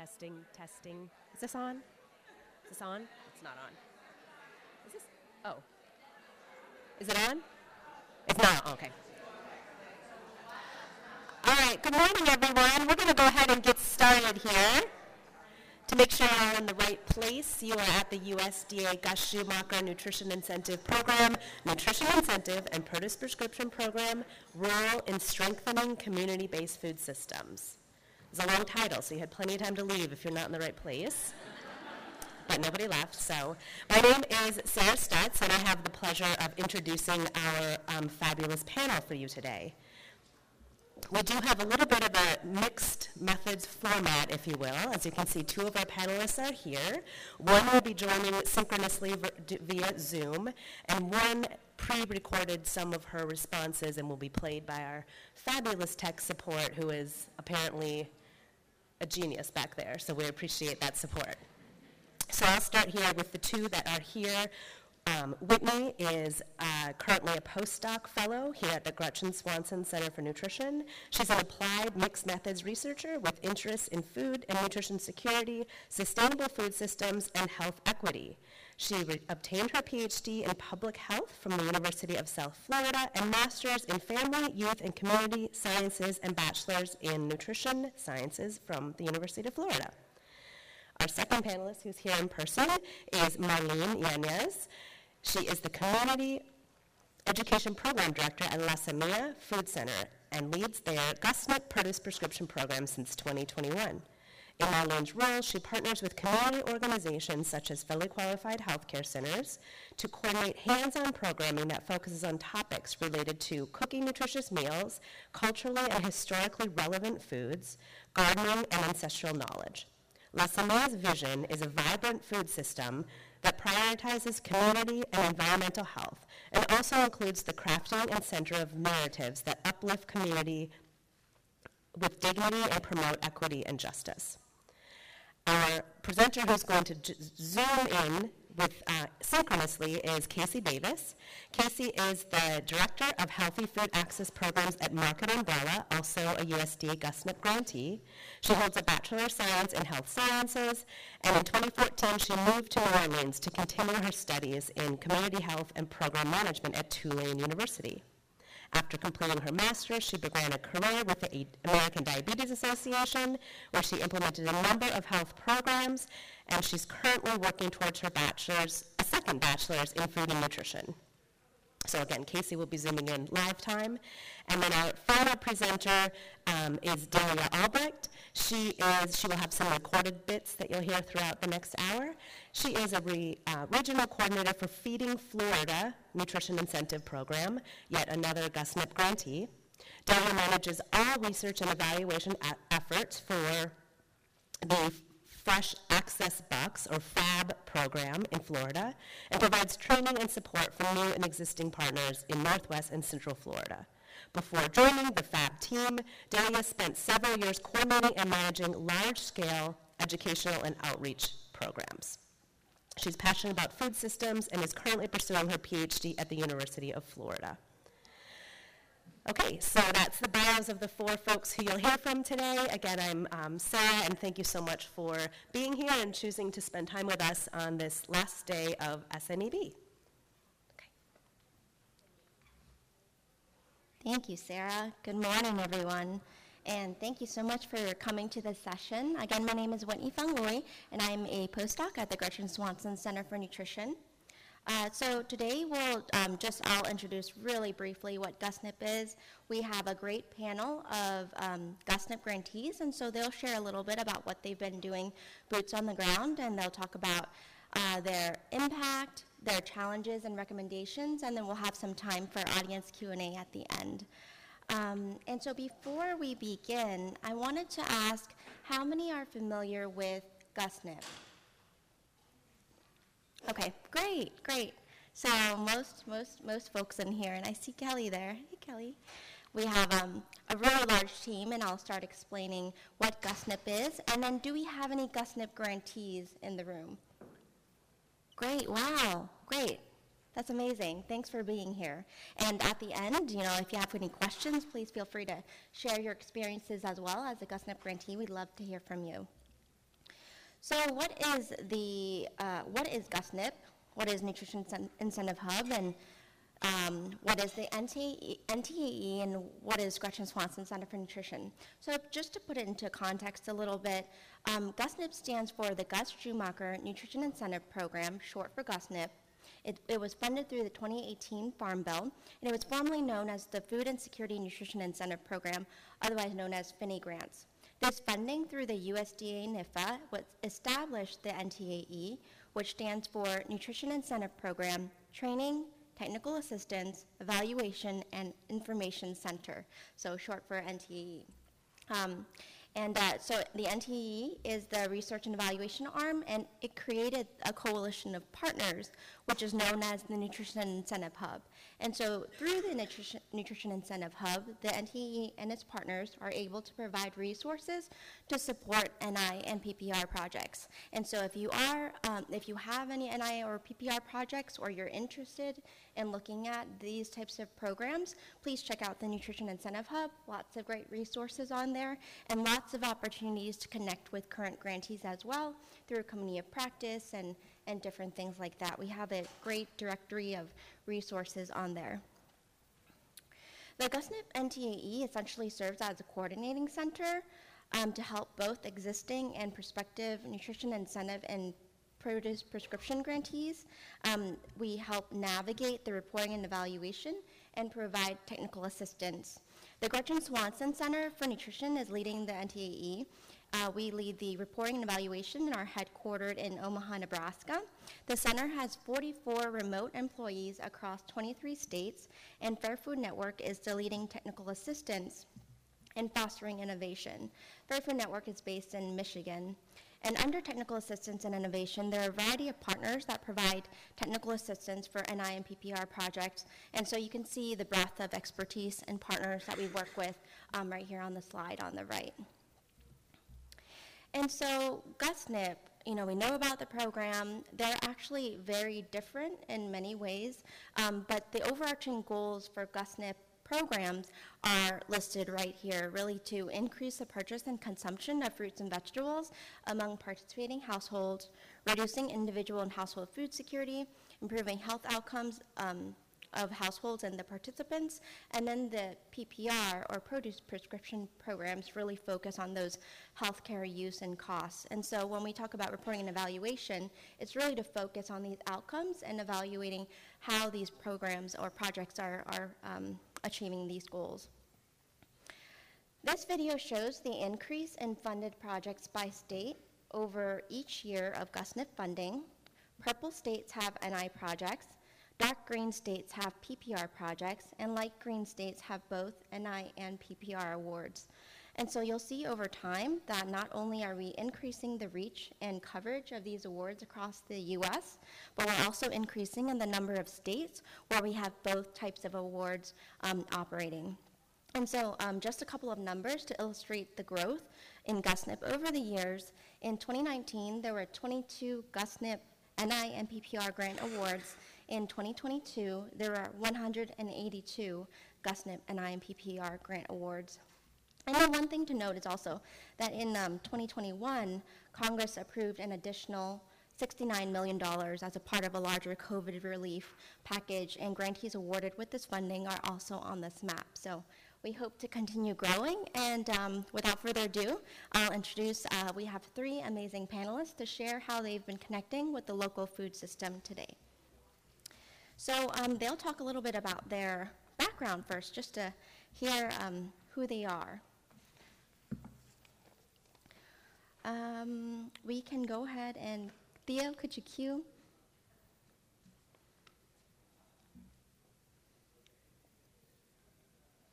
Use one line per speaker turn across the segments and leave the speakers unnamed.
Testing, testing. Is this on? Is this on? It's not on. Is this? Oh. Is it on? It's not. Okay. All right. Good morning, everyone. We're going to go ahead and get started here. To make sure you're all in the right place, you are at the USDA Gus Schumacher Nutrition Incentive Program, Nutrition Incentive and Produce Prescription Program, Rural and Strengthening Community-Based Food Systems. It's a long title, so you had plenty of time to leave if you're not in the right place. but nobody left, so. My name is Sarah Stutz, and I have the pleasure of introducing our um, fabulous panel for you today. We do have a little bit of a mixed methods format, if you will. As you can see, two of our panelists are here. One will be joining synchronously via Zoom, and one pre-recorded some of her responses and will be played by our fabulous tech support, who is apparently a genius back there, so we appreciate that support. So I'll start here with the two that are here. Um, Whitney is uh, currently a postdoc fellow here at the Gretchen Swanson Center for Nutrition. She's an applied mixed methods researcher with interests in food and nutrition security, sustainable food systems, and health equity. She obtained her PhD in public health from the University of South Florida and master's in family, youth, and community sciences and bachelor's in nutrition sciences from the University of Florida. Our second panelist who's here in person is Marlene Yanez. She is the Community Education Program Director at La Semilla Food Center and leads their GusNIP Produce Prescription Program since 2021. In Marlene's role, she partners with community organizations such as Fully Qualified Healthcare Centers to coordinate hands-on programming that focuses on topics related to cooking nutritious meals, culturally and historically relevant foods, gardening, and ancestral knowledge. La Semilla's vision is a vibrant food system that prioritizes community and environmental health and also includes the crafting and center of narratives that uplift community with dignity and promote equity and justice. Our presenter who's going to zoom in with uh, synchronously is Casey Davis. Casey is the Director of Healthy Food Access Programs at Market Umbrella, also a USDA GusNIP grantee. She holds a Bachelor of Science in Health Sciences, and in 2014 she moved to New Orleans to continue her studies in Community Health and Program Management at Tulane University. After completing her master's, she began a career with the American Diabetes Association, where she implemented a number of health programs, and she's currently working towards her bachelor's, a second bachelor's in food and nutrition. So again, Casey will be zooming in live time. And then our final presenter um, is Delia Albrecht. She is, she will have some recorded bits that you'll hear throughout the next hour. She is a re, uh, regional coordinator for Feeding Florida Nutrition Incentive Program, yet another GusNIP grantee. Delia manages all research and evaluation efforts for the Fresh Access Box, or FAB program in Florida, and provides training and support for new and existing partners in Northwest and Central Florida. Before joining the FAB team, Delia spent several years coordinating and managing large-scale educational and outreach programs. She's passionate about food systems and is currently pursuing her PhD at the University of Florida. Okay, so that's the bios of the four folks who you'll hear from today. Again, I'm um, Sarah, and thank you so much for being here and choosing to spend time with us on this last day of SNEB. Okay.
Thank you, Sarah. Good morning, everyone. And thank you so much for coming to this session. Again, my name is Whitney Fangloy, and I'm a postdoc at the Gretchen Swanson Center for Nutrition. Uh, so today we'll um, just, I'll introduce really briefly what GusNIP is. We have a great panel of um, GusNIP grantees, and so they'll share a little bit about what they've been doing boots on the ground, and they'll talk about uh, their impact, their challenges and recommendations, and then we'll have some time for audience Q&A at the end. Um, and so before we begin, I wanted to ask how many are familiar with GusNIP? Okay, great, great. So most, most, most folks in here, and I see Kelly there. Hey, Kelly. We have um, a really large team, and I'll start explaining what GusNIP is. And then do we have any GusNIP grantees in the room? Great, wow, great. That's amazing. Thanks for being here. And at the end, you know, if you have any questions, please feel free to share your experiences as well as a GusNIP grantee. We'd love to hear from you. So what is the, uh, what is GUSNIP? What is Nutrition Incentive Hub? And um, what is the NTA NTAE and what is Gretchen Swanson Center for Nutrition? So just to put it into context a little bit, um, GUSNIP stands for the Gus Schumacher Nutrition Incentive Program, short for GUSNIP. It, it was funded through the 2018 Farm Bill, and it was formerly known as the Food Insecurity Nutrition Incentive Program, otherwise known as FINI grants. This funding through the USDA NIFA was established the NTAE, which stands for Nutrition Incentive Program, Training, Technical Assistance, Evaluation, and Information Center, so short for NTAE. Um, and uh, so the NTE is the research and evaluation arm, and it created a coalition of partners, which is known as the Nutrition Incentive Hub. And so through the Nutrition, Nutrition Incentive Hub, the NTE and its partners are able to provide resources to support NI and PPR projects. And so if you are, um, if you have any NI or PPR projects, or you're interested in looking at these types of programs, please check out the Nutrition Incentive Hub. Lots of great resources on there, and lots of opportunities to connect with current grantees as well through a community of practice and, and different things like that. We have a great directory of resources on there. The GUSNIP NTAE essentially serves as a coordinating center um, to help both existing and prospective nutrition incentive and produce prescription grantees. Um, we help navigate the reporting and evaluation and provide technical assistance. The Gretchen Swanson Center for Nutrition is leading the NTAE. Uh, we lead the reporting and evaluation and are headquartered in Omaha, Nebraska. The center has 44 remote employees across 23 states, and Fair Food Network is the leading technical assistance in fostering innovation. Fair Food Network is based in Michigan. And under technical assistance and innovation, there are a variety of partners that provide technical assistance for NI and PPR projects. And so you can see the breadth of expertise and partners that we work with um, right here on the slide on the right. And so GUSNIP, you know, we know about the program. They're actually very different in many ways, um, but the overarching goals for GUSNIP programs are listed right here, really to increase the purchase and consumption of fruits and vegetables among participating households, reducing individual and household food security, improving health outcomes um, of households and the participants, and then the PPR or produce prescription programs really focus on those healthcare use and costs. And so when we talk about reporting and evaluation, it's really to focus on these outcomes and evaluating how these programs or projects are, are um, achieving these goals. This video shows the increase in funded projects by state over each year of GUSNIP funding. Purple states have NI projects, dark green states have PPR projects, and light green states have both NI and PPR awards. And so you'll see over time that not only are we increasing the reach and coverage of these awards across the US, but we're also increasing in the number of states where we have both types of awards um, operating. And so um, just a couple of numbers to illustrate the growth in GUSNIP over the years. In 2019, there were 22 GUSNIP NI and PPR grant awards. In 2022, there are 182 GUSNIP and PPR grant awards. And then one thing to note is also that in um, 2021, Congress approved an additional $69 million as a part of a larger COVID relief package, and grantees awarded with this funding are also on this map. So we hope to continue growing, and um, without further ado, I'll introduce, uh, we have three amazing panelists to share how they've been connecting with the local food system today. So um, they'll talk a little bit about their background first, just to hear um, who they are. Um, we can go ahead and, Theo, could you cue?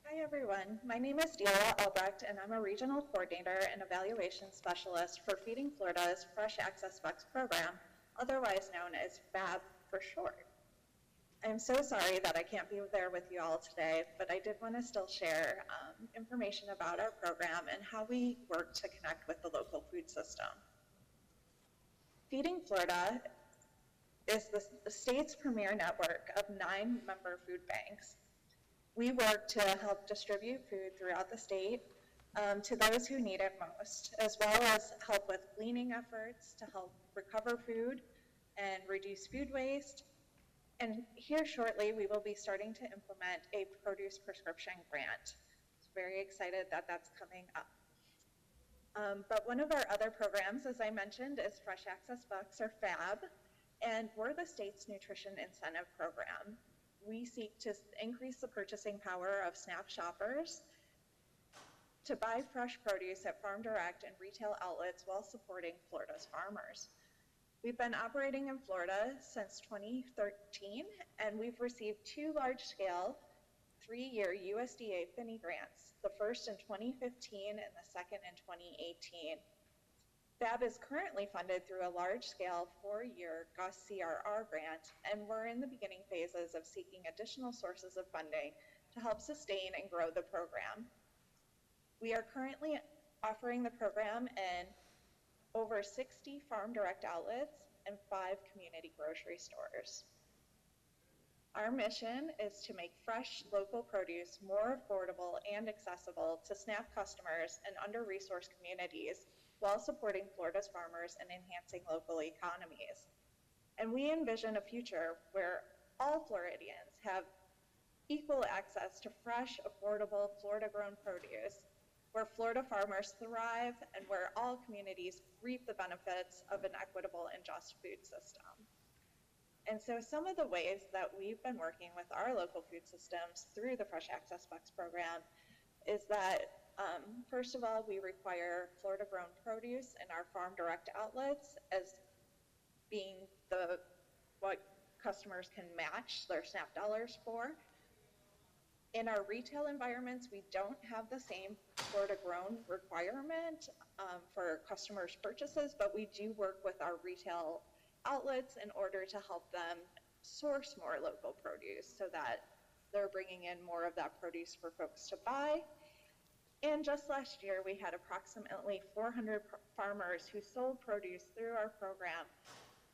Hi everyone, my name is Delia Albrecht and I'm a Regional Coordinator and Evaluation Specialist for Feeding Florida's Fresh Access Bucks program, otherwise known as FAB for short. I'm so sorry that I can't be there with you all today, but I did want to still share um, information about our program and how we work to connect with the local food system. Feeding Florida is the, state's premier network of nine member food banks. We work to help distribute food throughout the state um, to those who need it most, as well as help with gleaning efforts to help recover food and reduce food waste. And here shortly, we will be starting to implement a produce prescription grant. So very excited that that's coming up. Um, but one of our other programs, as I mentioned, is Fresh Access Bucks or FAB, and we're the state's nutrition incentive program. We seek to increase the purchasing power of SNAP shoppers to buy fresh produce at Farm Direct and retail outlets while supporting Florida's farmers. We've been operating in Florida since 2013, and we've received two large-scale three-year USDA FINI grants, the first in 2015 and the second in 2018. FAB is currently funded through a large-scale four-year GUS CRR grant, and we're in the beginning phases of seeking additional sources of funding to help sustain and grow the program. We are currently offering the program in over 60 farm direct outlets and five community grocery stores. Our mission is to make fresh local produce more affordable and accessible to SNAP customers and under-resourced communities while supporting Florida's farmers and enhancing local economies. And we envision a future where all Floridians have equal access to fresh, affordable, Florida-grown produce, where Florida farmers thrive and where all communities reap the benefits of an equitable and just food system. And so some of the ways that we've been working with our local food systems through the Fresh Access Bucks program is that um, first of all, we require Florida grown produce in our farm direct outlets as being the what customers can match their SNAP dollars for. In our retail environments, we don't have the same Florida grown requirement um, for customers' purchases, but we do work with our retail outlets in order to help them source more local produce so that they're bringing in more of that produce for folks to buy and just last year, we had approximately 400 farmers who sold produce through our program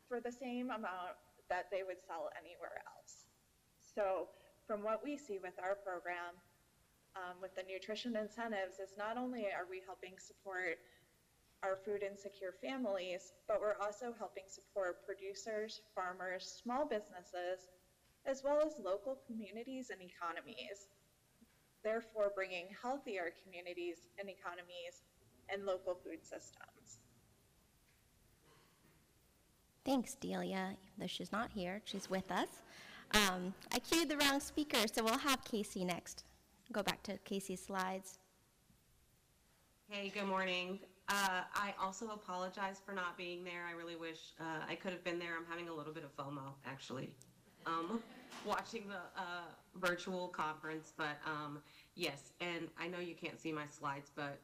for the same amount that they would sell anywhere else. So from what we see with our program, um, with the nutrition incentives, is not only are we helping support our food insecure families, but we're also helping support producers, farmers, small businesses, as well as local communities and economies therefore bringing healthier communities and economies and local food systems.
Thanks, Delia. Though she's not here, she's with us. Um, I queued the wrong speaker, so we'll have Casey next. Go back to Casey's slides.
Hey, good morning. Uh, I also apologize for not being there. I really wish uh, I could have been there. I'm having a little bit of FOMO, actually, um, watching the uh, virtual conference. But um, yes, and I know you can't see my slides, but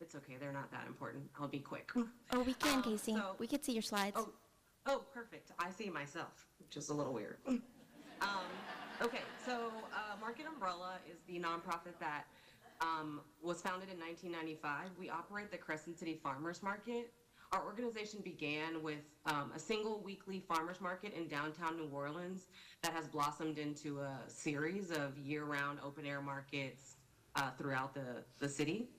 it's okay. They're not that important. I'll be quick.
Oh, we can,
Um,
Casey.
so-
we can see your slides.
Oh, oh, perfect. I see myself, which is a little weird. um, okay, so uh, Market Umbrella is the nonprofit that um, was founded in 1995. We operate the Crescent City Farmers Market. Our organization began with um, a single weekly farmers market in downtown New Orleans that has blossomed into a series of year-round open-air markets uh, throughout the, the city.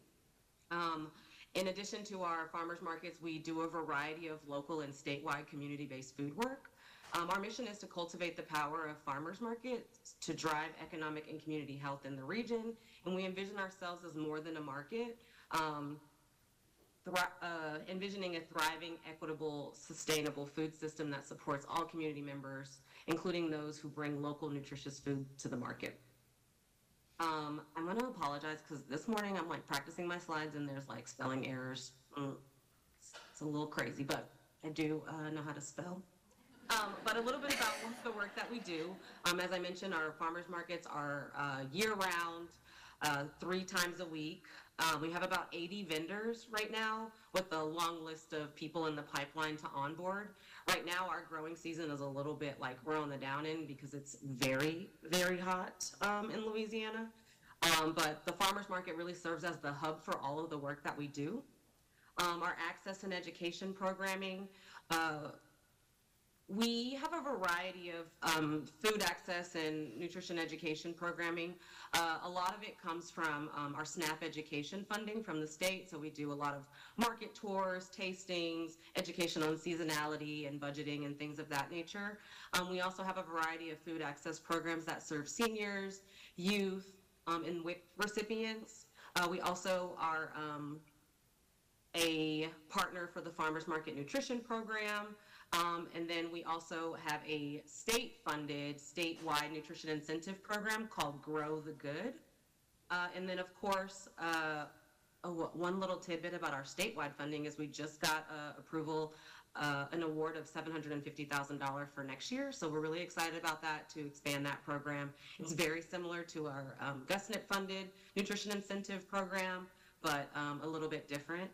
Um, in addition to our farmers markets, we do a variety of local and statewide community-based food work. Um, our mission is to cultivate the power of farmers markets to drive economic and community health in the region, and we envision ourselves as more than a market. Um, uh, envisioning a thriving, equitable, sustainable food system that supports all community members, including those who bring local nutritious food to the market. Um, I'm going to apologize because this morning I'm like practicing my slides and there's like spelling errors. Mm, it's, it's a little crazy, but I do uh, know how to spell. Um, but a little bit about the work that we do. Um, as I mentioned, our farmers markets are uh, year-round, uh, three times a week. Uh, we have about 80 vendors right now with a long list of people in the pipeline to onboard. Right now, our growing season is a little bit like we're on the down end because it's very, very hot um, in Louisiana. Um, but the farmers market really serves as the hub for all of the work that we do. Um, our access and education programming uh, we have a variety of um, food access and nutrition education programming. Uh, a lot of it comes from um, our SNAP education funding from the state. So we do a lot of market tours, tastings, education on seasonality and budgeting and things of that nature. Um, we also have a variety of food access programs that serve seniors, youth, um, and WIC recipients. Uh, we also are um, a partner for the Farmers Market Nutrition Program. Um, and then we also have a state-funded, statewide nutrition incentive program called Grow the Good. Uh, and then, of course, uh, oh, one little tidbit about our statewide funding is we just got uh, approval, uh, an award of $750,000 for next year. So we're really excited about that to expand that program. It's very similar to our um, GusNIP-funded nutrition incentive program, but um, a little bit different.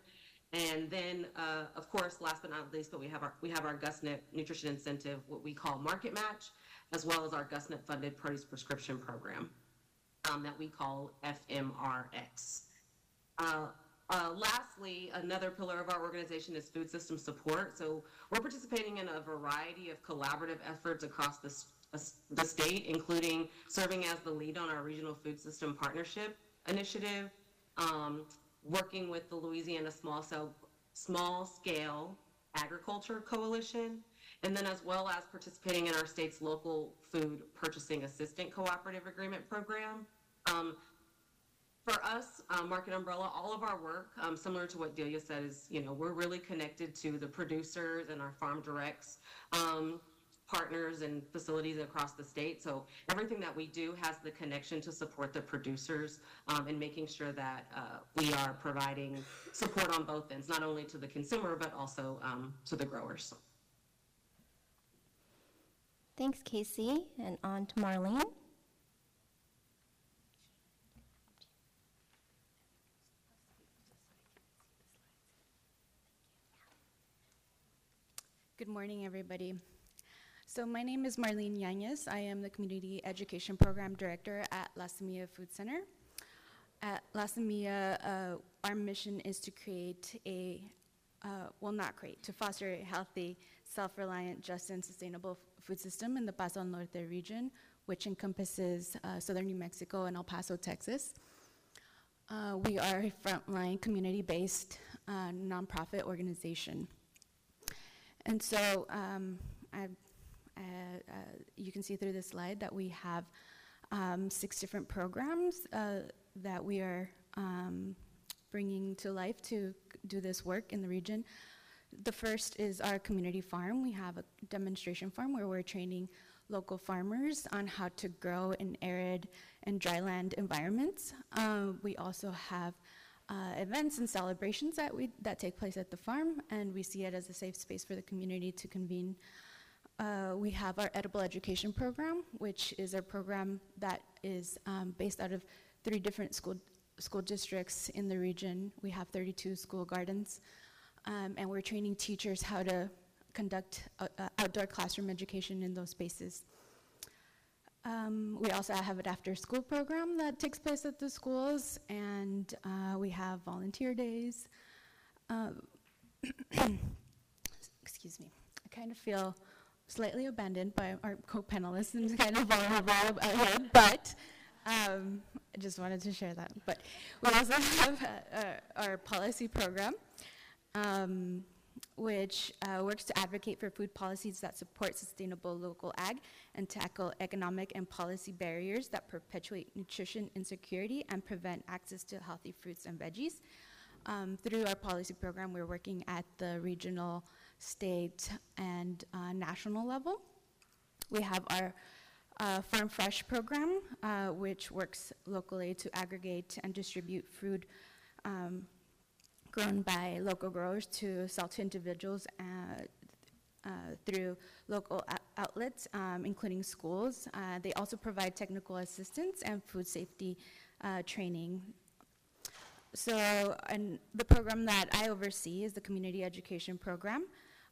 And then, uh, of course, last but not least, but we have our we have our GusNIP nutrition incentive, what we call Market Match, as well as our GusNIP funded produce prescription program um, that we call FMRX. Uh, uh, lastly, another pillar of our organization is food system support. So we're participating in a variety of collaborative efforts across the, the state, including serving as the lead on our regional food system partnership initiative. Um, working with the Louisiana Small, Small Scale Agriculture Coalition, and then as well as participating in our state's local food purchasing assistant cooperative agreement program. Um, for us, um, Market Umbrella, all of our work, um, similar to what Delia said, is you know we're really connected to the producers and our farm directs. Um, partners and facilities across the state. So everything that we do has the connection to support the producers um, and making sure that uh, we are providing support on both ends, not only to the consumer, but also um, to the growers.
Thanks, Casey. And on to Marlene.
Good morning, everybody. So my name is Marlene Yanez. I am the Community Education Program Director at La Semilla Food Center. At La Semilla, uh, our mission is to create a, uh, well, not create, to foster a healthy, self-reliant, just, and sustainable food system in the Paso Norte region, which encompasses uh, southern New Mexico and El Paso, Texas. Uh, we are a frontline, community-based uh, nonprofit organization. And so um, I've you can see through the slide that we have um, six different programs uh, that we are um, bringing to life to do this work in the region. The first is our community farm. We have a demonstration farm where we're training local farmers on how to grow in arid and dryland environments. Uh, we also have uh, events and celebrations that we that take place at the farm, and we see it as a safe space for the community to convene uh, we have our edible education program, which is a program that is um, based out of three different school school districts in the region. We have 32 school gardens, um, and we're training teachers how to conduct uh, uh, outdoor classroom education in those spaces. Um, we also have an after-school program that takes place at the schools, and uh, we have volunteer days. Um, excuse me. I kind of feel slightly abandoned by our co-panelists and kind of vulnerable ahead, but um, I just wanted to share that. But we also have uh, uh, our policy program, um, which uh, works to advocate for food policies that support sustainable local ag and tackle economic and policy barriers that perpetuate nutrition insecurity and prevent access to healthy fruits and veggies. Um, through our policy program, we're working at the regional state, and uh, national level. We have our uh, Farm Fresh program, uh, which works locally to aggregate and distribute food um, grown by local growers to sell to individuals uh, uh, through local outlets, um, including schools. Uh, they also provide technical assistance and food safety training so, and the program that I oversee is the community education program.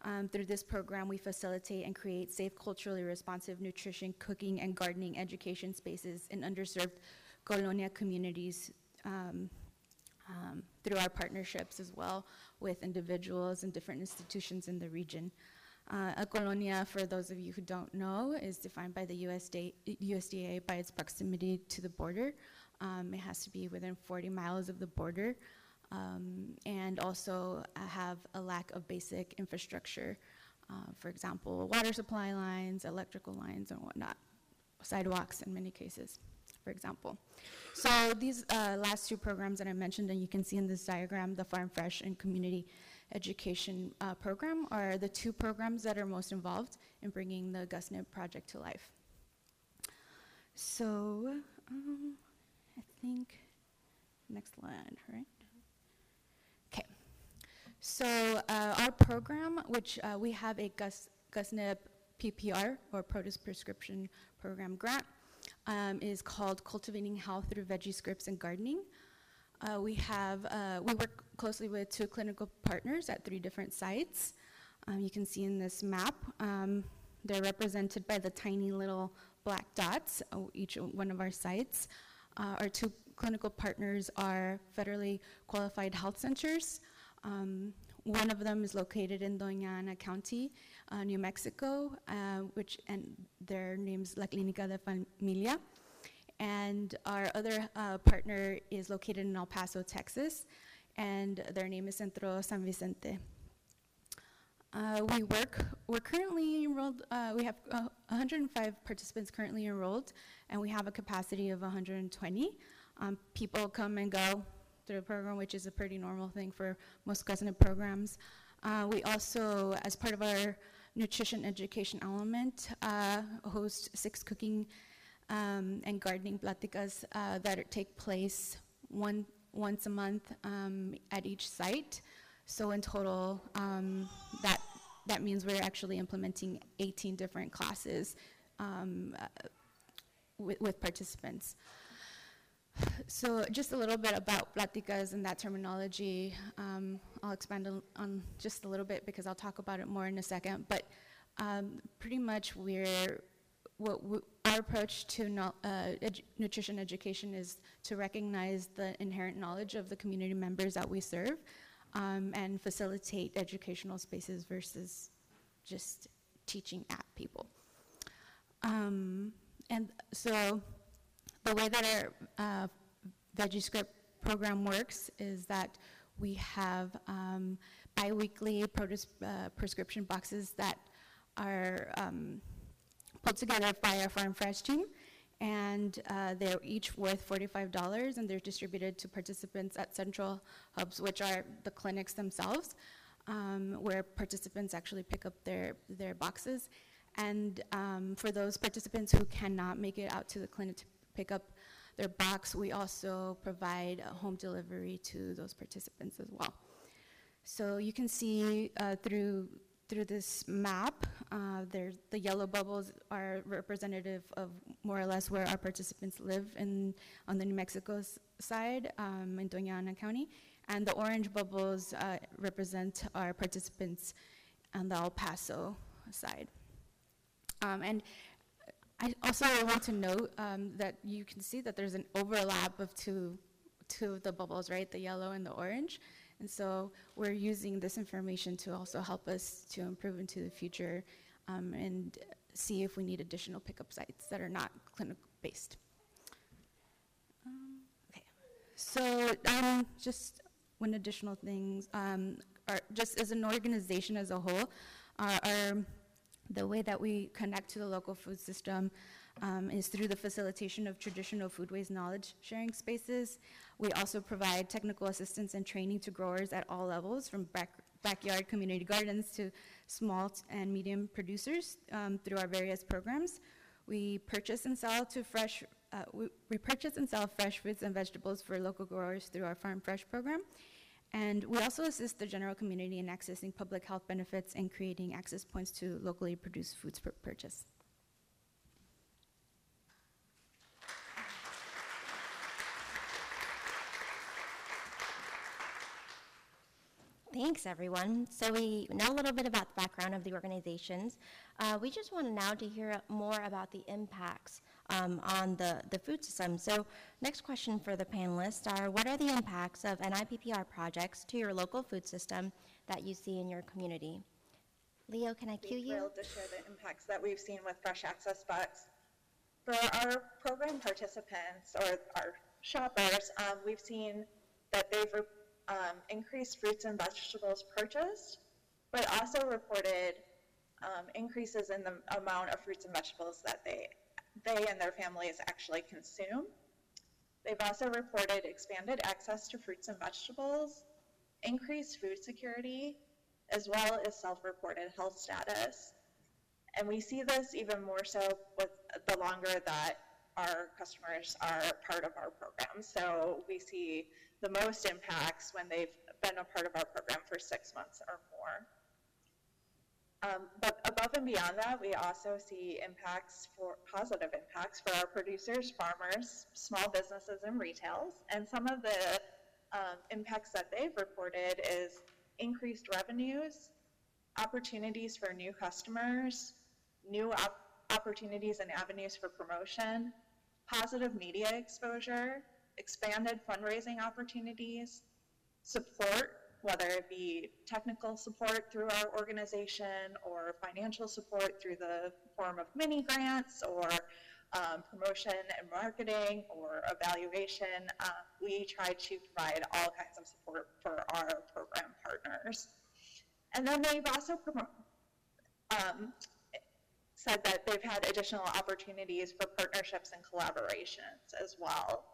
Um, through this program, we facilitate and create safe, culturally responsive nutrition, cooking, and gardening education spaces in underserved colonia communities um, um, through our partnerships as well with individuals and different institutions in the region. Uh, a colonia, for those of you who don't know, is defined by the USDA, USDA by its proximity to the border. Um, it has to be within 40 miles of the border um, and also uh, have a lack of basic infrastructure. Uh, for example, water supply lines, electrical lines, and whatnot, sidewalks in many cases, for example. So these uh, last two programs that I mentioned, and you can see in this diagram, the Farm Fresh and Community Education uh, Program, are the two programs that are most involved in bringing the GusNIP project to life. So um, I think next slide, right? So uh, our program, which uh, we have a Gus, GusNIP PPR, or Produce Prescription Program grant, um, is called Cultivating Health Through Veggie Scripts and Gardening. Uh, we have, uh, we work closely with two clinical partners at three different sites. Um, you can see in this map, um, they're represented by the tiny little black dots, uh, each one of our sites. Uh, our two clinical partners are federally qualified health centers. Um, one of them is located in Doña Ana County, uh, New Mexico, uh, which and their name's La Clínica de Familia. And our other uh, partner is located in El Paso, Texas, and their name is Centro San Vicente. Uh, we work, we're currently enrolled, uh, we have uh, 105 participants currently enrolled, and we have a capacity of 120. Um, people come and go through the program, which is a pretty normal thing for most GusNIP programs. Uh, we also, as part of our nutrition education element, uh, host six cooking um, and gardening platicas uh, that take place one, once a month um, at each site. So in total, um, that, that means we're actually implementing 18 different classes um, uh, with, with participants. So just a little bit about platicas and that terminology. Um, I'll expand on, just a little bit because I'll talk about it more in a second. But um, pretty much we're, what our approach to no, uh, edu nutrition education is to recognize the inherent knowledge of the community members that we serve um, and facilitate educational spaces versus just teaching at people. Um, and so the way that our uh, VeggieScript program works is that we have um, biweekly produce uh, prescription boxes that are um, put together by our Farm Fresh team, and uh, they're each worth $45, and they're distributed to participants at central hubs, which are the clinics themselves, um, where participants actually pick up their, their boxes. And um, for those participants who cannot make it out to the clinic to pick up their box, we also provide home delivery to those participants as well. So you can see uh, through through this map, uh, the yellow bubbles are representative of more or less where our participants live in on the New Mexico side um, in Doña Ana County, and the orange bubbles uh, represent our participants on the El Paso side. Um, and I also want to note um, that you can see that there's an overlap of two, two of the bubbles, right? The yellow and the orange. And so we're using this information to also help us to improve into the future um, and see if we need additional pickup sites that are not clinic based. Um, okay. So um, just one additional thing, um, just as an organization as a whole, uh, our the way that we connect to the local food system um, is through the facilitation of traditional foodways knowledge sharing spaces. We also provide technical assistance and training to growers at all levels, from back, backyard community gardens to small and medium producers um, through our various programs. We purchase and sell to fresh, uh, we, we purchase and sell fresh fruits and vegetables for local growers through our Farm Fresh program. And we also assist the general community in accessing public health benefits and creating access points to locally produced foods for purchase.
Thanks, everyone. So we know a little bit about the background of the organizations. Uh, we just want now to hear more about the impacts um, on the, the food system. So next question for the panelists are, what are the impacts of NIPPR projects to your local food system that you see in your community? Leo, can I cue you?
thrilled to share the impacts that we've seen with Fresh Access Bucks. For our program participants or our shoppers, um, we've seen that they've um, increased fruits and vegetables purchased, but also reported um, increases in the amount of fruits and vegetables that they they and their families actually consume. They've also reported expanded access to fruits and vegetables, increased food security, as well as self-reported health status. And we see this even more so with the longer that our customers are part of our program. So we see the most impacts when they've been a part of our program for six months or more. Um, but above and beyond that, we also see impacts for positive impacts for our producers, farmers, small businesses, and retails. And some of the um, impacts that they've reported is increased revenues, opportunities for new customers, new op- opportunities and avenues for promotion, positive media exposure, expanded fundraising opportunities, support, whether it be technical support through our organization or financial support through the form of mini grants or um, promotion and marketing or evaluation. Uh, we try to provide all kinds of support for our program partners. And then they've also um, said that they've had additional opportunities for partnerships and collaborations as well.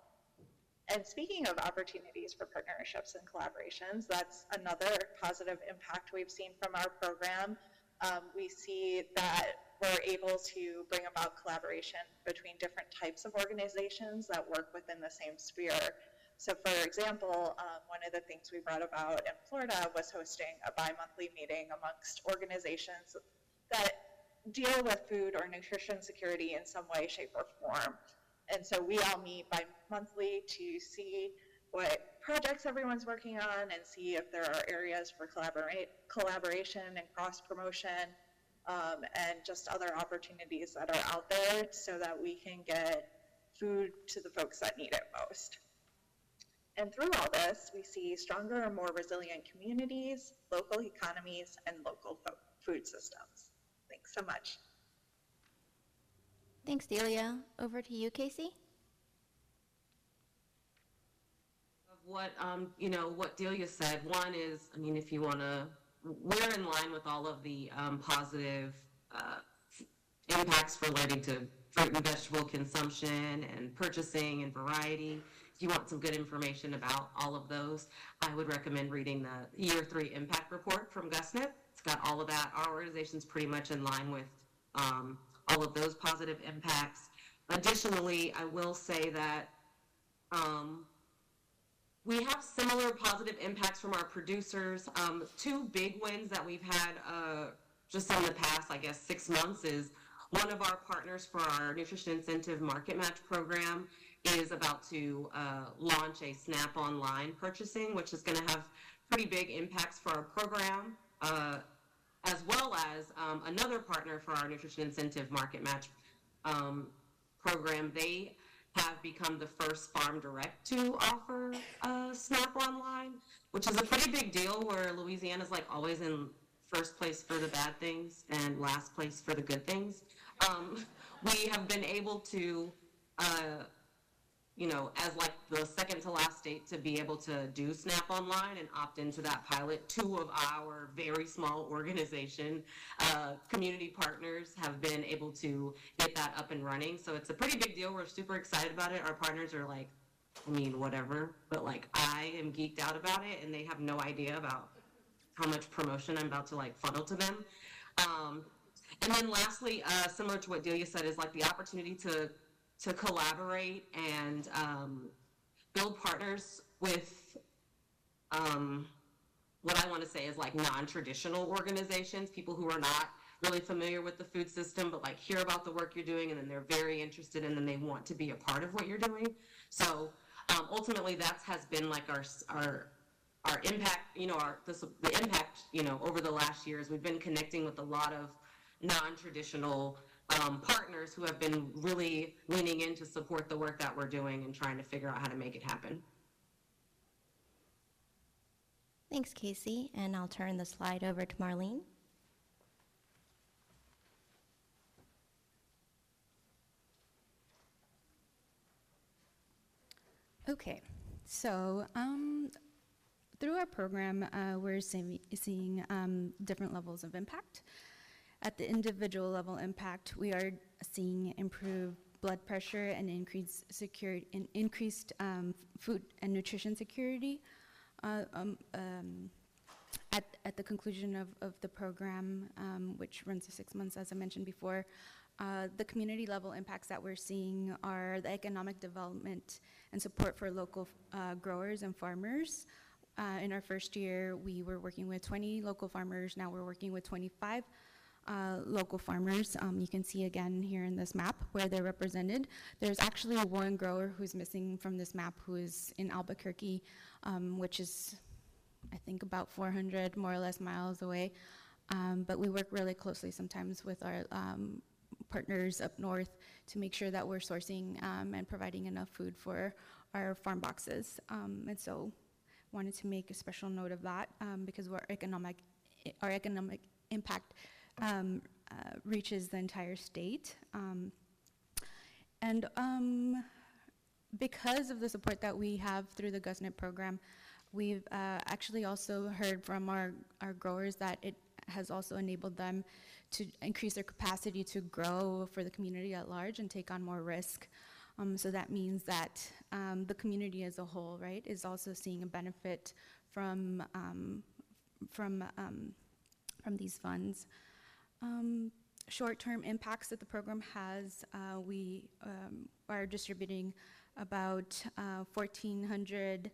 And speaking of opportunities for partnerships and collaborations, that's another positive impact we've seen from our program. Um, we see that we're able to bring about collaboration between different types of organizations that work within the same sphere. So, for example, um, one of the things we brought about in Florida was hosting a bi monthly meeting amongst organizations that deal with food or nutrition security in some way, shape, or form. And so we all meet bi monthly to see what projects everyone's working on and see if there are areas for collaborate, collaboration and cross promotion um, and just other opportunities that are out there so that we can get food to the folks that need it most. And through all this, we see stronger and more resilient communities, local economies, and local fo- food systems. Thanks so much.
Thanks, Delia. Over to you, Casey.
what um, you know what Delia said. One is, I mean, if you want to, we're in line with all of the um, positive uh, impacts relating to fruit and vegetable consumption and purchasing and variety. If you want some good information about all of those, I would recommend reading the Year Three Impact Report from GusNIP. It's got all of that. Our organization's pretty much in line with um, all of those positive impacts. Additionally, I will say that. Um, we have similar positive impacts from our producers. Um, two big wins that we've had uh, just in the past, I guess, six months is one of our partners for our nutrition incentive market match program is about to uh, launch a SNAP online purchasing, which is going to have pretty big impacts for our program, uh, as well as um, another partner for our nutrition incentive market match um, program. They have become the first farm direct to offer uh, SNAP online, which is a pretty big deal where Louisiana is like always in first place for the bad things and last place for the good things. Um, we have been able to, uh, you know, as like the second to last state to be able to do SNAP online and opt into that pilot. Two of our very small organization uh, community partners have been able to get that up and running. So it's a pretty big deal. We're super excited about it. Our partners are like, I mean, whatever, but like I am geeked out about it, and they have no idea about how much promotion I'm about to like funnel to them. Um, and then lastly, uh, similar to what Delia said, is like the opportunity to to collaborate and um, build partners with um, what I want to say is like non-traditional organizations, people who are not really familiar with the food system, but like hear about the work you're doing, and then they're very interested, and then they want to be a part of what you're doing. So um, ultimately, that has been like our our our impact. You know, our the, the impact. You know, over the last years, we've been connecting with a lot of non-traditional um, partners who have been really leaning in to support the work that we're doing and trying to figure out how to make it happen.
Thanks, Casey. And I'll turn the slide over to Marlene.
Okay, so um, through our program, uh, we're seeing um, different levels of impact. At the individual level impact, we are seeing improved blood pressure and increased security, in increased um, food and nutrition security. Uh, um, um, at, at the conclusion of, of the program, um, which runs for six months, as I mentioned before, uh, the community level impacts that we're seeing are the economic development and support for local uh, growers and farmers. Uh, in our first year, we were working with 20 local farmers. Now we're working with 25 uh, local farmers. Um, you can see again here in this map where they're represented. There's actually one grower who's missing from this map who is in Albuquerque, um, which is, I think, about 400 more or less miles away. Um, but we work really closely sometimes with our um, partners up north to make sure that we're sourcing um, and providing enough food for our farm boxes. Um, and so wanted to make a special note of that because our economic, our economic impact um, uh, reaches the entire state. Um, and um, because of the support that we have through the GusNIP program, we've uh, actually also heard from our, our growers that it has also enabled them to increase their capacity to grow for the community at large and take on more risk. Um, so that means that um, the community as a whole, right, is also seeing a benefit from um, from um, from these funds. Um, short-term impacts that the program has, uh, we um, are distributing about uh, 1,400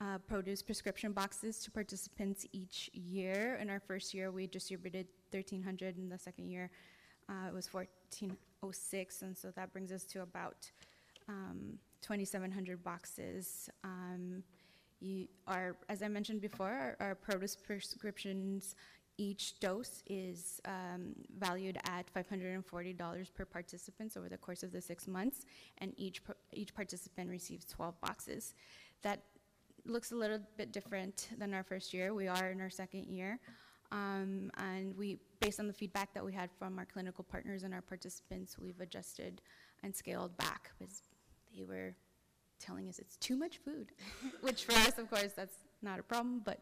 uh, produce prescription boxes to participants each year. In our first year, we distributed 1,300. In the second year, uh, it was 1,406, and so that brings us to about um, 2,700 boxes. Um, you are, as I mentioned before, our, our produce prescriptions each dose is um, valued at $540 per participant over the course of the six months, and each, each participant receives 12 boxes. That looks a little bit different than our first year. We are in our second year. Um, and we, based on the feedback that we had from our clinical partners and our participants, we've adjusted and scaled back because they were telling us it's too much food, which for us, of course, that's not a problem, but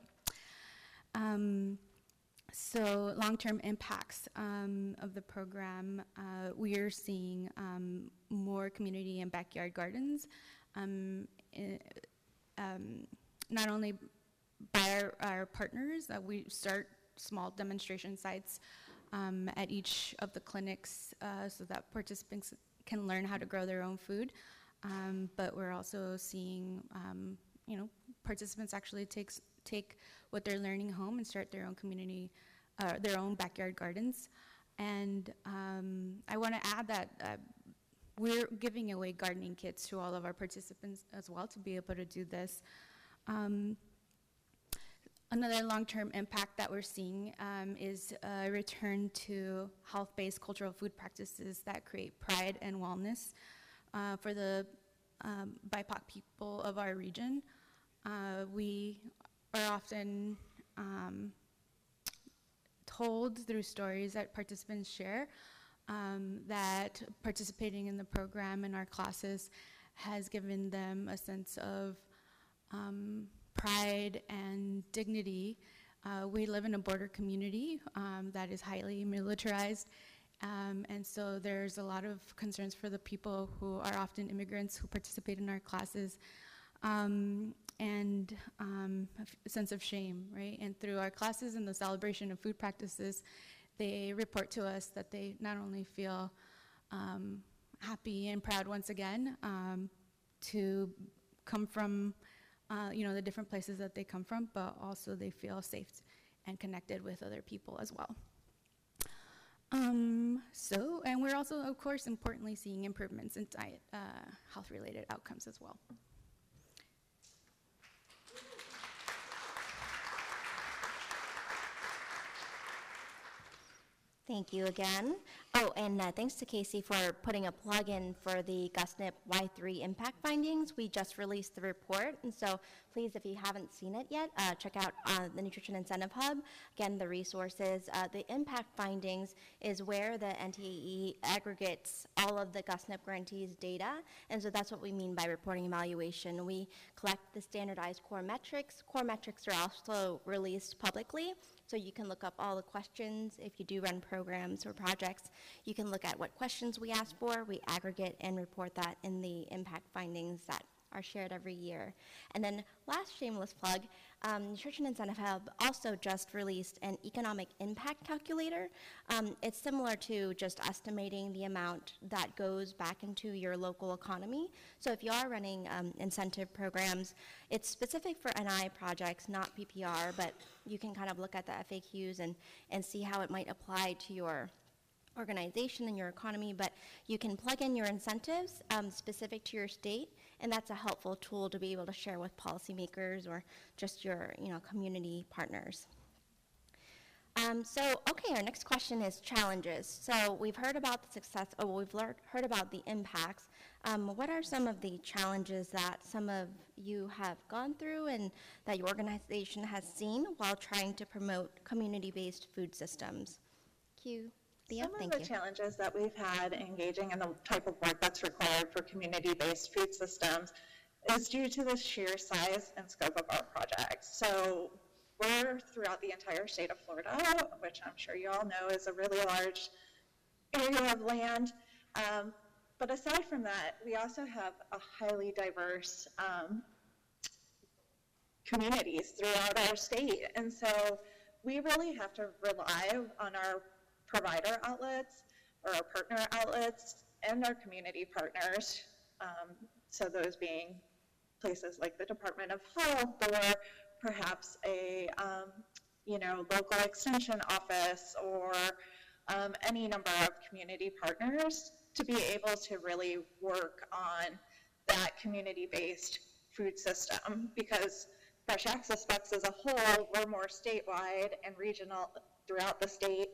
um, so long-term impacts um, of the program, uh, we are seeing um, more community and backyard gardens, um, i- um, not only by our, our partners, uh, we start small demonstration sites um, at each of the clinics uh, so that participants can learn how to grow their own food. Um, but we're also seeing, you know, participants actually takes, take what they're learning home and start their own community, uh, their own backyard gardens. And um, I want to add that uh, we're giving away gardening kits to all of our participants as well to be able to do this. Um, Another long-term impact that we're seeing um, is a return to health-based cultural food practices that create pride and wellness uh, for the um, BIPOC people of our region. Uh, we are often um, told through stories that participants share um, that participating in the program in our classes has given them a sense of um, pride and dignity. Uh, we live in a border community um, that is highly militarized, um, and so there's a lot of concerns for the people who are often immigrants who participate in our classes, um, and um, a sense of shame, right? And through our classes and the celebration of food practices, they report to us that they not only feel um, happy and proud once again um, to come from uh, you know, the different places that they come from, but also they feel safe and connected with other people as well. Um, so, and we're also, of course, importantly seeing improvements in diet, uh, health-related outcomes as well.
Thank you again. Oh, and uh, thanks to Casey for putting a plug in for the GusNIP Y3 impact findings. We just released the report, and so please, if you haven't seen it yet, uh, check out uh, the Nutrition Incentive Hub. Again, the resources. Uh, the impact findings is where the NTAE aggregates all of the GusNIP grantees' data, and so that's what we mean by reporting evaluation. We collect the standardized core metrics. Core metrics are also released publicly, so you can look up all the questions if you do run programs or projects. You can look at what questions we ask for. We aggregate and report that in the impact findings that are shared every year. And then last shameless plug, um, Nutrition Incentive Hub also just released an economic impact calculator. Um, it's similar to just estimating the amount that goes back into your local economy. So if you are running um, incentive programs, it's specific for NI projects, not PPR, but you can kind of look at the FAQs and, and see how it might apply to your organization and your economy, but you can plug in your incentives um, specific to your state, and that's a helpful tool to be able to share with policymakers or just your you know community partners. Um, so, okay, our next question is challenges. So, we've heard about the success, oh, we've heard about the impacts. Um, what are some of the challenges that some of you have gone through and that your organization has seen while trying to promote community based food systems? Q. Thea,
Some of the
you.
challenges that we've had engaging in the type of work that's required for community-based food systems is due to the sheer size and scope of our projects. So we're throughout the entire state of Florida, which I'm sure you all know is a really large area of land. Um, but aside from that, we also have a highly diverse um, communities throughout our state. And so we really have to rely on our provider outlets or our partner outlets and our community partners. Um, so those being places like the Department of Health or perhaps a um, you know local extension office or um, any number of community partners to be able to really work on that community-based food system because Fresh Access Bucks as a whole, we're more statewide and regional throughout the state,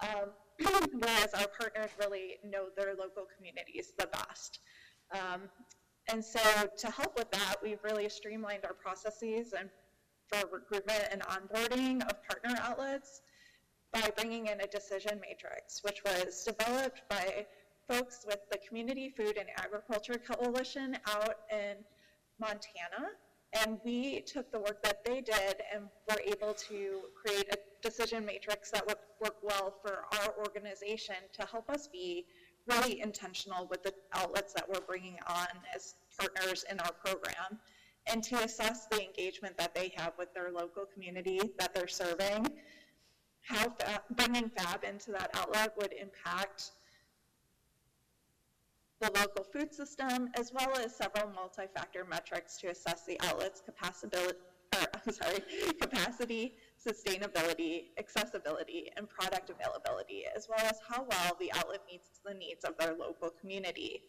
um, whereas our partners really know their local communities the best. Um, and so to help with that, we've really streamlined our processes and for recruitment and onboarding of partner outlets by bringing in a decision matrix, which was developed by folks with the Community Food and Agriculture Coalition out in Montana. And we took the work that they did and were able to create a decision matrix that would work well for our organization to help us be really intentional with the outlets that we're bringing on as partners in our program and to assess the engagement that they have with their local community that they're serving, how bringing FAB into that outlet would impact the local food system, as well as several multi-factor metrics to assess the outlet's capacity, or, I'm sorry, capacity, sustainability, accessibility, and product availability, as well as how well the outlet meets the needs of their local community.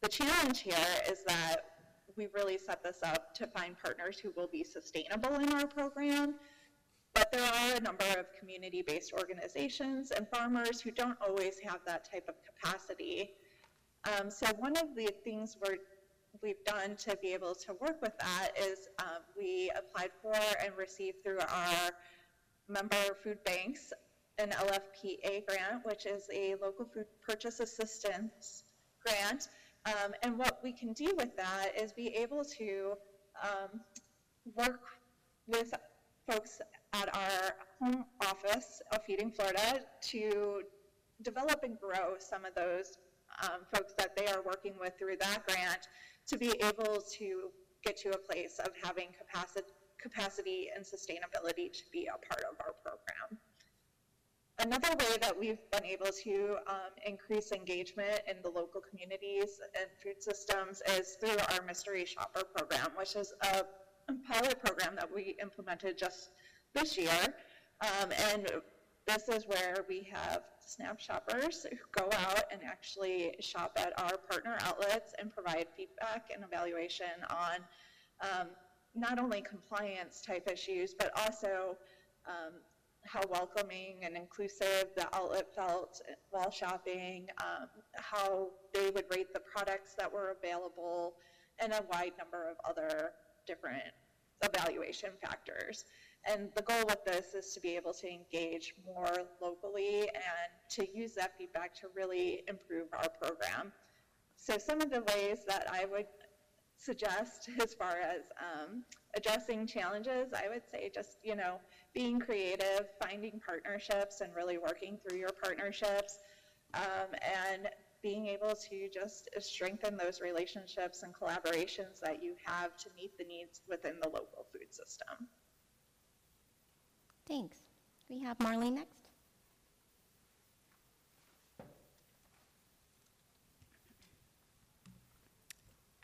The challenge here is that we really set this up to find partners who will be sustainable in our program, but there are a number of community-based organizations and farmers who don't always have that type of capacity. Um, so one of the things we're, we've done to be able to work with that is um, we applied for and received through our member food banks an LFPA grant, which is a local food purchase assistance grant. Um, and what we can do with that is be able to um, work with folks at our home office of Feeding Florida to develop and grow some of those um, folks that they are working with through that grant to be able to get to a place of having capacity, capacity and sustainability to be a part of our program. Another way that we've been able to um, increase engagement in the local communities and food systems is through our Mystery Shopper program, which is a pilot program that we implemented just this year. Um, and this is where we have SNAP shoppers who go out and actually shop at our partner outlets and provide feedback and evaluation on um, not only compliance type issues, but also um, how welcoming and inclusive the outlet felt while shopping, um, how they would rate the products that were available, and a wide number of other different evaluation factors. And the goal with this is to be able to engage more locally and to use that feedback to really improve our program. So some of the ways that I would suggest as far as um, addressing challenges, I would say just, you know, being creative, finding partnerships and really working through your partnerships, um, and being able to just strengthen those relationships and collaborations that you have to meet the needs within the local food system.
Thanks. We have Marlene next.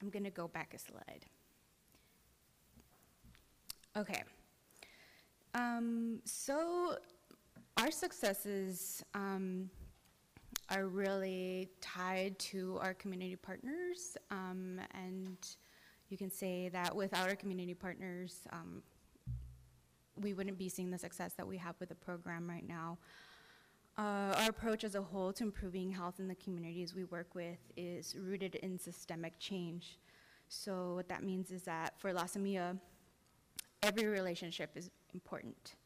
I'm going to go back a slide. Okay. Um, so our successes um, are really tied to our community partners, um, and you can say that without our community partners, um, we wouldn't be seeing the success that we have with the program right now. Uh, our approach as a whole to improving health in the communities we work with is rooted in systemic change. So what that means is that for La Semilla, every relationship is important.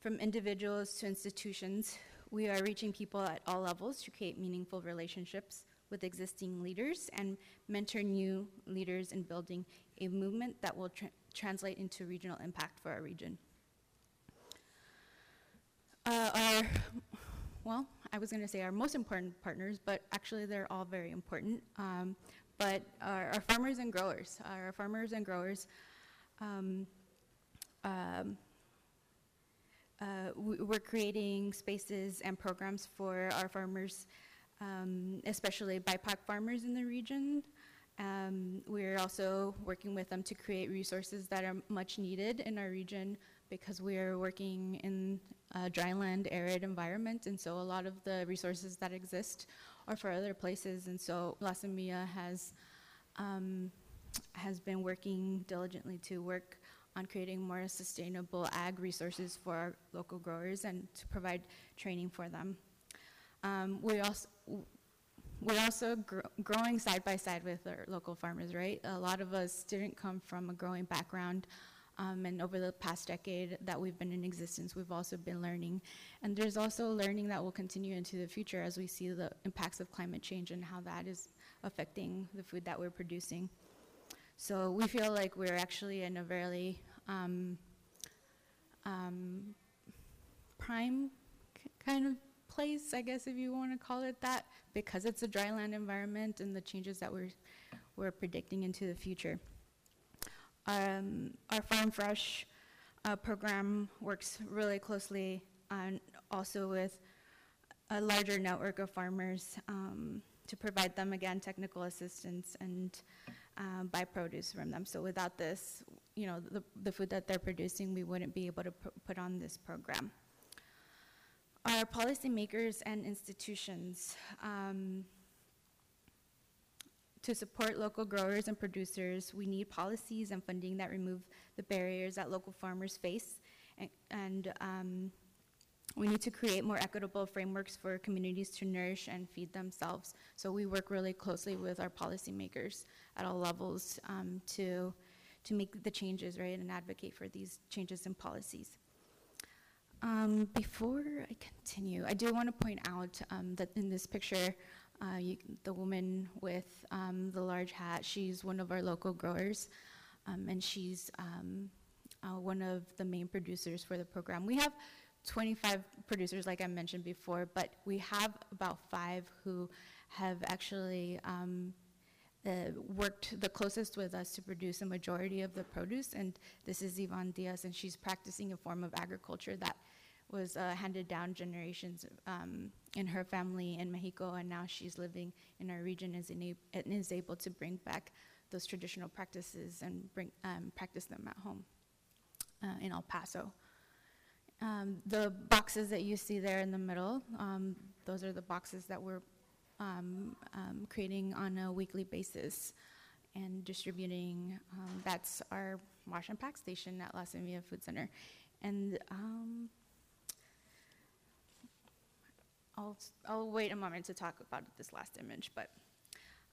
From individuals to institutions, we are reaching people at all levels to create meaningful relationships with existing leaders and mentor new leaders in building a movement that will tra translate into regional impact for our region. Uh, our, well, I was going to say our most important partners, but actually they're all very important. Um, but our, our, farmers and growers, our farmers and growers, um, um, uh, we're creating spaces and programs for our farmers, um, especially BIPOC farmers in the region. Um, we're also working with them to create resources that are much needed in our region because we're working in a dryland, arid environment, and so a lot of the resources that exist are for other places, and so La Semilla has, um, has been working diligently to work on creating more sustainable ag resources for our local growers and to provide training for them. Um, we also, we're also gr growing side by side with our local farmers, right? A lot of us didn't come from a growing background. Um, and over the past decade that we've been in existence, we've also been learning. And there's also learning that will continue into the future as we see the impacts of climate change and how that is affecting the food that we're producing. So we feel like we're actually in a very um, um, prime kind of place, I guess if you want to call it that, because it's a dryland environment and the changes that we're, we're predicting into the future. Um, our Farm Fresh uh, program works really closely on also with a larger network of farmers um, to provide them again technical assistance and um, buy produce from them. So without this, you know, the, the food that they're producing, we wouldn't be able to put on this program. Our policymakers and institutions, um, to support local growers and producers, we need policies and funding that remove the barriers that local farmers face and, and um, we need to create more equitable frameworks for communities to nourish and feed themselves. So we work really closely with our policymakers at all levels um, to, to make the changes, right, and advocate for these changes in policies. Um, before I continue, I do want to point out um, that in this picture, uh, you, the woman with um, the large hat, she's one of our local growers, um, and she's um, uh, one of the main producers for the program. We have 25 producers, like I mentioned before, but we have about five who have actually um, uh, worked the closest with us to produce a majority of the produce, and this is Yvonne Diaz, and she's practicing a form of agriculture that was uh, handed down generations um, in her family in Mexico, and now she's living in our region is and is able to bring back those traditional practices and bring um, practice them at home uh, in El Paso. Um, the boxes that you see there in the middle, um, those are the boxes that we're um, um creating on a weekly basis and distributing. That's our wash and pack station at La Semilla Food Center. And um, I'll, I'll wait a moment to talk about this last image, but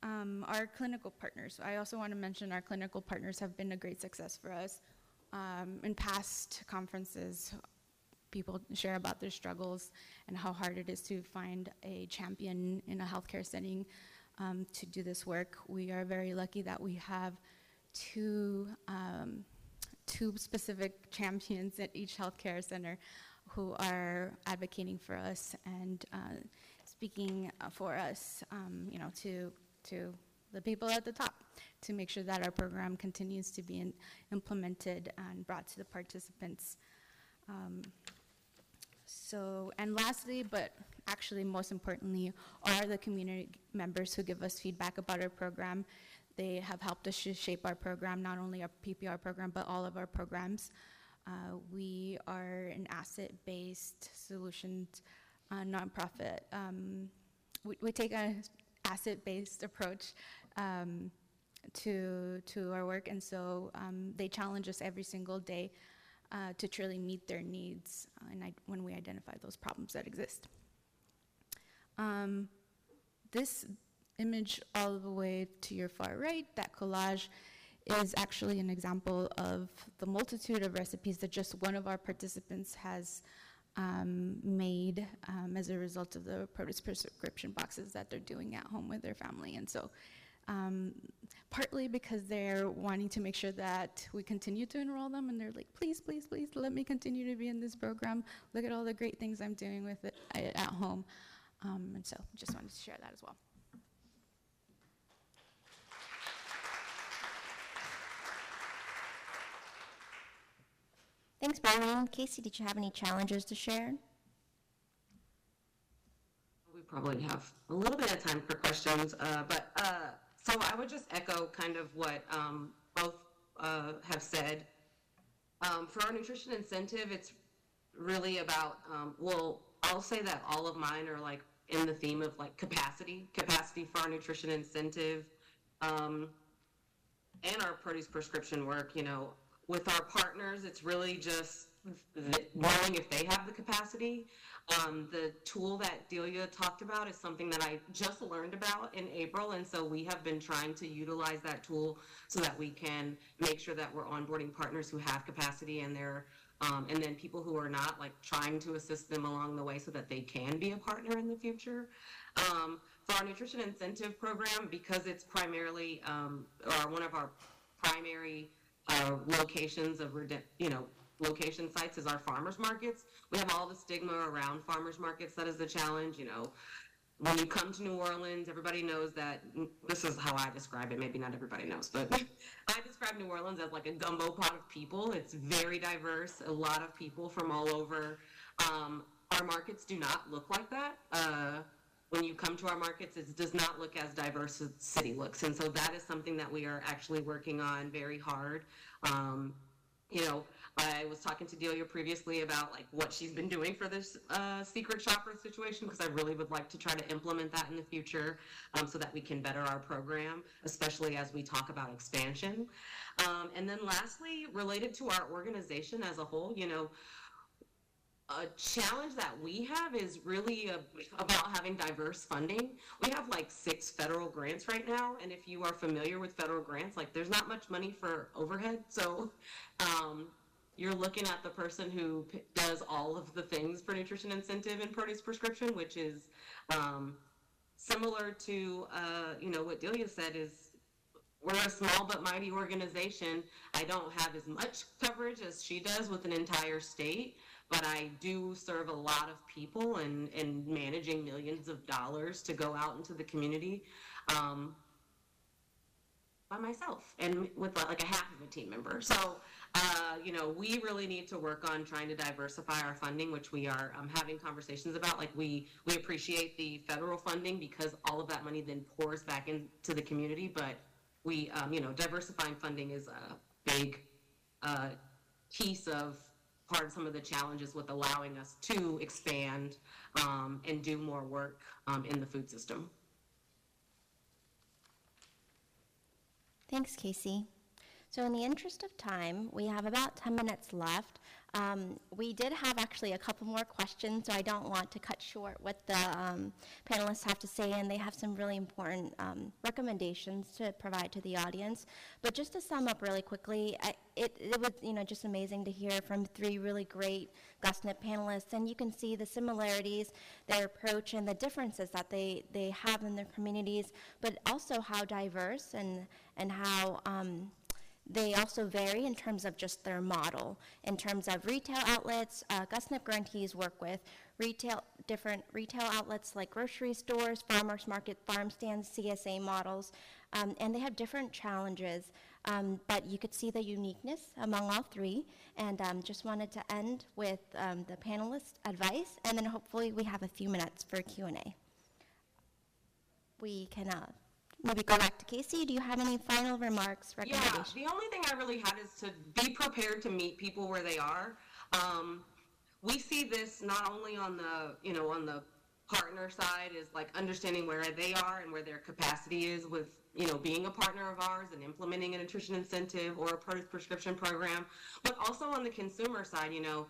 um, our clinical partners. I also want to mention our clinical partners have been a great success for us. Um, in past conferences, people share about their struggles and how hard it is to find a champion in a healthcare setting um, to do this work. We are very lucky that we have two, um, two specific champions at each healthcare center who are advocating for us and uh, speaking uh, for us, um, you know, to, to the people at the top to make sure that our program continues to be in, implemented and brought to the participants. Um, so, and lastly, but actually most importantly, are the community members who give us feedback about our program. They have helped us shape our program, not only our PPR program, but all of our programs. Uh, we are an asset-based solutions uh, nonprofit. Um, we, we, take an asset-based approach um, to to our work, and so um, they challenge us every single day uh, to truly meet their needs uh, and I, when we identify those problems that exist. Um, this image all the way to your far right, that collage, is actually an example of the multitude of recipes that just one of our participants has um, made um, as a result of the produce prescription boxes that they're doing at home with their family. And so um, partly because they're wanting to make sure that we continue to enroll them and they're like, please, please, please let me continue to be in this program. Look at all the great things I'm doing with it at home. Um, and so just wanted to share that as well.
Thanks, Marlene. Casey, did you have any challenges to share?
We probably have a little bit of time for questions, uh, but uh, so I would just echo kind of what um, both uh, have said. Um, for our nutrition incentive, it's really about, um, well, I'll say that all of mine are like in the theme of like capacity, capacity for our nutrition incentive, um, and our produce prescription work, you know, with our partners, it's really just knowing if they have the capacity. Um, the tool that Delia talked about is something that I just learned about in April, and so we have been trying to utilize that tool so that we can make sure that we're onboarding partners who have capacity and they're um, and then people who are not, like trying to assist them along the way so that they can be a partner in the future. Um, for our nutrition incentive program, because it's primarily um, or one of our primary locations of, you know, location sites is our farmers markets. We have all the stigma around farmers markets. That is the challenge. You know, when you come to New Orleans, everybody knows that this is how I describe it. Maybe not everybody knows, but I describe New Orleans as like a gumbo pot of people. It's very diverse, a lot of people from all over. Um, our markets do not look like that. Uh, when you come to our markets, it does not look as diverse as city looks. And so that is something that we are actually working on very hard. Um, you know, I was talking to Delia previously about like what she's been doing for this uh, secret shopper situation because I really would like to try to implement that in the future um, so that we can better our program, especially as we talk about expansion. Um, and then lastly, related to our organization as a whole, you know, a challenge that we have is really a, about having diverse funding. We have like six federal grants right now, and if you are familiar with federal grants, like there's not much money for overhead. So um, you're looking at the person who does all of the things for nutrition incentive and produce prescription, which is um, similar to uh, you know what Delia said is we're a small but mighty organization. I don't have as much coverage as she does with an entire state but I do serve a lot of people and, and managing millions of dollars to go out into the community um, by myself and with like a half of a team member. So, uh, you know, we really need to work on trying to diversify our funding, which we are um, having conversations about. Like we we appreciate the federal funding because all of that money then pours back into the community, but we, um, you know, diversifying funding is a big uh, piece of part of some of the challenges with allowing us to expand um, and do more work um, in the food system.
Thanks, Casey. So in the interest of time, we have about 10 minutes left. Um, we did have actually a couple more questions, so I don't want to cut short what the um, panelists have to say, and they have some really important um, recommendations to provide to the audience. But just to sum up really quickly, I, it, it was you know just amazing to hear from three really great GusNIP panelists, and you can see the similarities, their approach, and the differences that they, they have in their communities, but also how diverse and, and how um, they also vary in terms of just their model. In terms of retail outlets, uh, GusNIP grantees work with retail, different retail outlets like grocery stores, farmers market, farm stands, CSA models, um, and they have different challenges. Um, but you could see the uniqueness among all three, and um, just wanted to end with um, the panelists' advice, and then hopefully we have a few minutes for Q&A. We can uh, maybe go back to Casey. Do you have any final remarks,
Yeah,
recommendations?
the only thing I really had is to be prepared to meet people where they are. Um, we see this not only on the, you know, on the partner side is like understanding where they are and where their capacity is with, you know, being a partner of ours and implementing a nutrition incentive or a produce prescription program, but also on the consumer side, you know,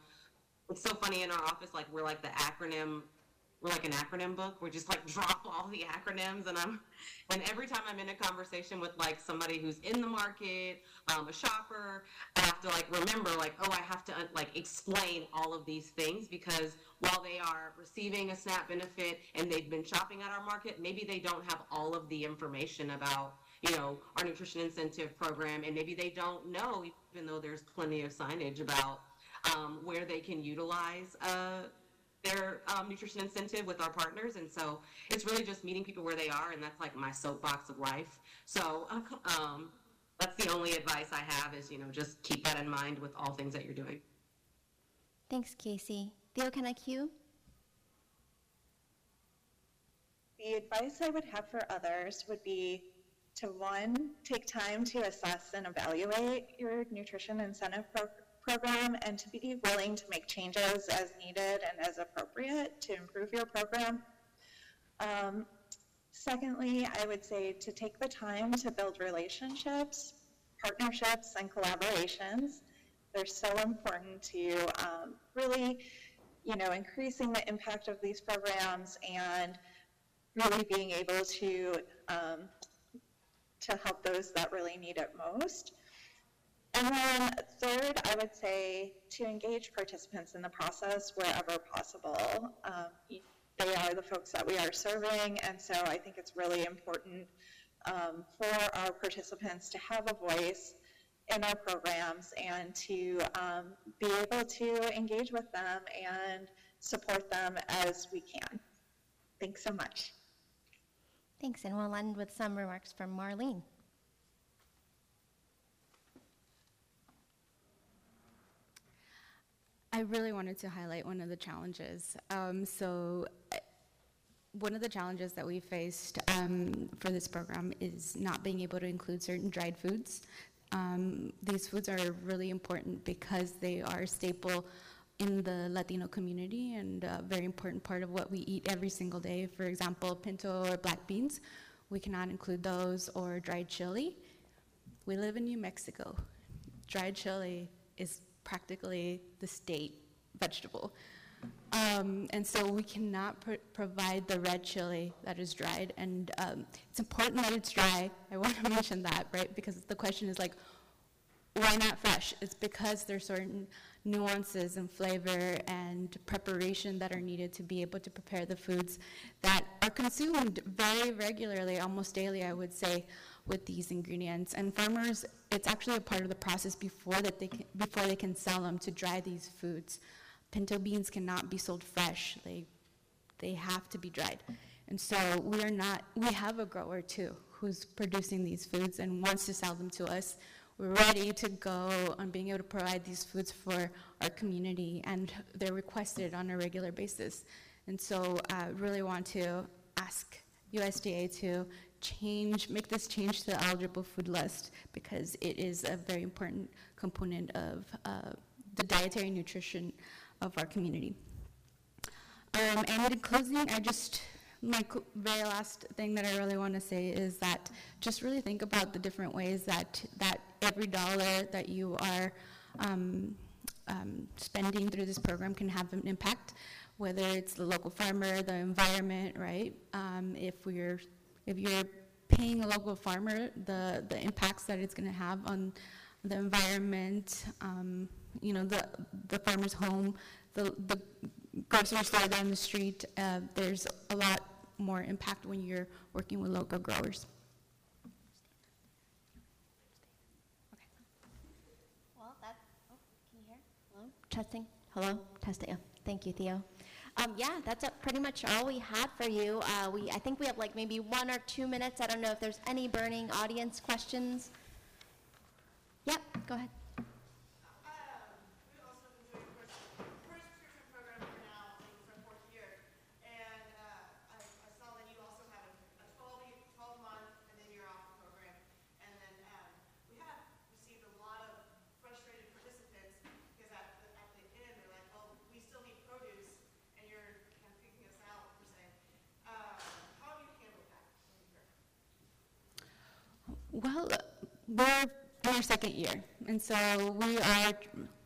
it's so funny in our office, like we're like the acronym we're like an acronym book. We just like drop all the acronyms, and I'm, and every time I'm in a conversation with like somebody who's in the market, um, a shopper, I have to like remember like, oh, I have to like explain all of these things because while they are receiving a SNAP benefit and they've been shopping at our market, maybe they don't have all of the information about you know our nutrition incentive program, and maybe they don't know, even though there's plenty of signage about um, where they can utilize. Uh, their um, nutrition incentive with our partners. And so it's really just meeting people where they are, and that's like my soapbox of life. So um, that's the only advice I have is, you know, just keep that in mind with all things that you're doing.
Thanks, Casey. Theo, can I cue?
The advice I would have for others would be to one, take time to assess and evaluate your nutrition incentive pro- program and to be willing to make changes as needed and as appropriate to improve your program. Um, secondly, I would say to take the time to build relationships, partnerships, and collaborations. They're so important to um, really, you know, increasing the impact of these programs and really being able to um, to help those that really need it most. And then third, I would say to engage participants in the process wherever possible. Um, they are the folks that we are serving, and so I think it's really important um, for our participants to have a voice in our programs and to um, be able to engage with them and support them as we can. Thanks so much.
Thanks, and we'll end with some remarks from Marlene.
I really wanted to highlight one of the challenges. Um, so, uh, one of the challenges that we faced um, for this program is not being able to include certain dried foods. Um, these foods are really important because they are staple in the Latino community and a very important part of what we eat every single day. For example, pinto or black beans, we cannot include those, or dried chili. We live in New Mexico. Dried chili is practically the state vegetable. Um, and so we cannot pr- provide the red chili that is dried. And um, it's important that it's dry. I want to mention that, right? Because the question is like, why not fresh? It's because there's certain nuances and flavor and preparation that are needed to be able to prepare the foods that are consumed very regularly, almost daily, I would say with these ingredients. And farmers, it's actually a part of the process before that they can, before they can sell them to dry these foods. Pinto beans cannot be sold fresh. They they have to be dried. And so we are not we have a grower too who's producing these foods and wants to sell them to us. We're ready to go on being able to provide these foods for our community and they're requested on a regular basis. And so I really want to ask USDA to change, make this change to the eligible food list because it is a very important component of uh, the dietary nutrition of our community. Um, and in closing, I just, my very last thing that I really want to say is that just really think about the different ways that, that every dollar that you are um, um, spending through this program can have an impact, whether it's the local farmer, the environment, right? Um, if we're, if you're paying a local farmer, the, the impacts that it's going to have on the environment, um, you know, the, the farmer's home, the, the grocery store down the street, uh, there's a lot more impact when you're working with local growers. Okay.
Well, that, oh, can you hear? Hello? Testing? Hello? Testing. Oh, Thank you, Theo. Um, yeah, that's pretty much all we had for you. Uh, we, I think we have like maybe one or two minutes. I don't know if there's any burning audience questions. Yep, go ahead.
Um, we also been doing first, first nutrition program for now, I think it's our fourth year. And, uh, I, I saw that you also have a twelve week, twelve month, and then you're off the program. And then, um, we have received a lot of frustrated participants, because at the, at the end, they're like, well, we still need produce, and you're kind of kicking us out, per se. Uh, how have you handled that over here?
Well, we're in our second year, and so we are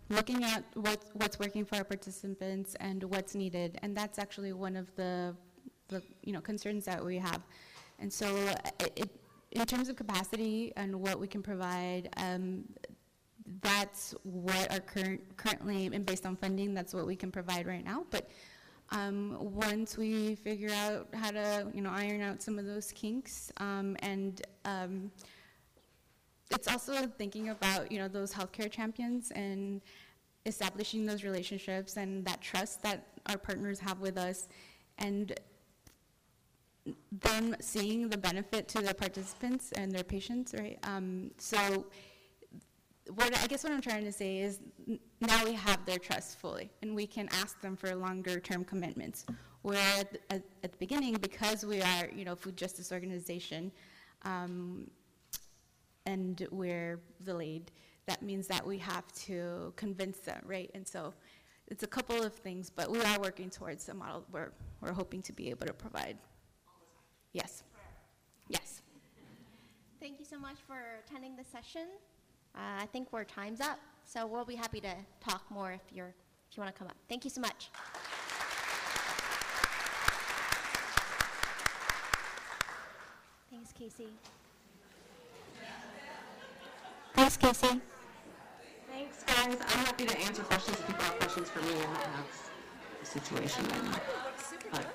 looking at what's, what's working for our participants and what's needed, and that's actually one of the, the you know, concerns that we have. And so, it, in terms of capacity and what we can provide, um, that's what our current, currently, and based on funding, that's what we can provide right now. But um, once we figure out how to, you know, iron out some of those kinks, um, and um, it's also thinking about, you know, those healthcare champions and establishing those relationships and that trust that our partners have with us, and them seeing the benefit to the participants and their patients, right? Um, so what I guess what I'm trying to say is now we have their trust fully, and we can ask them for longer term commitments. Where at, at, at the beginning, because we are you know food justice organization, um, and we're delayed, that means that we have to convince them, right? And so it's a couple of things, but we are working towards a model where we're hoping to be able to provide. Yes. Yes.
Thank you so much for attending the session. Uh, I think we're time's up, so we'll be happy to talk more if you're, if you want to come up. Thank you so much. Thanks, Casey. Thanks, Casey.
Thanks, guys. I'm happy to answer questions if people have questions for me. I don't have a situation right now. But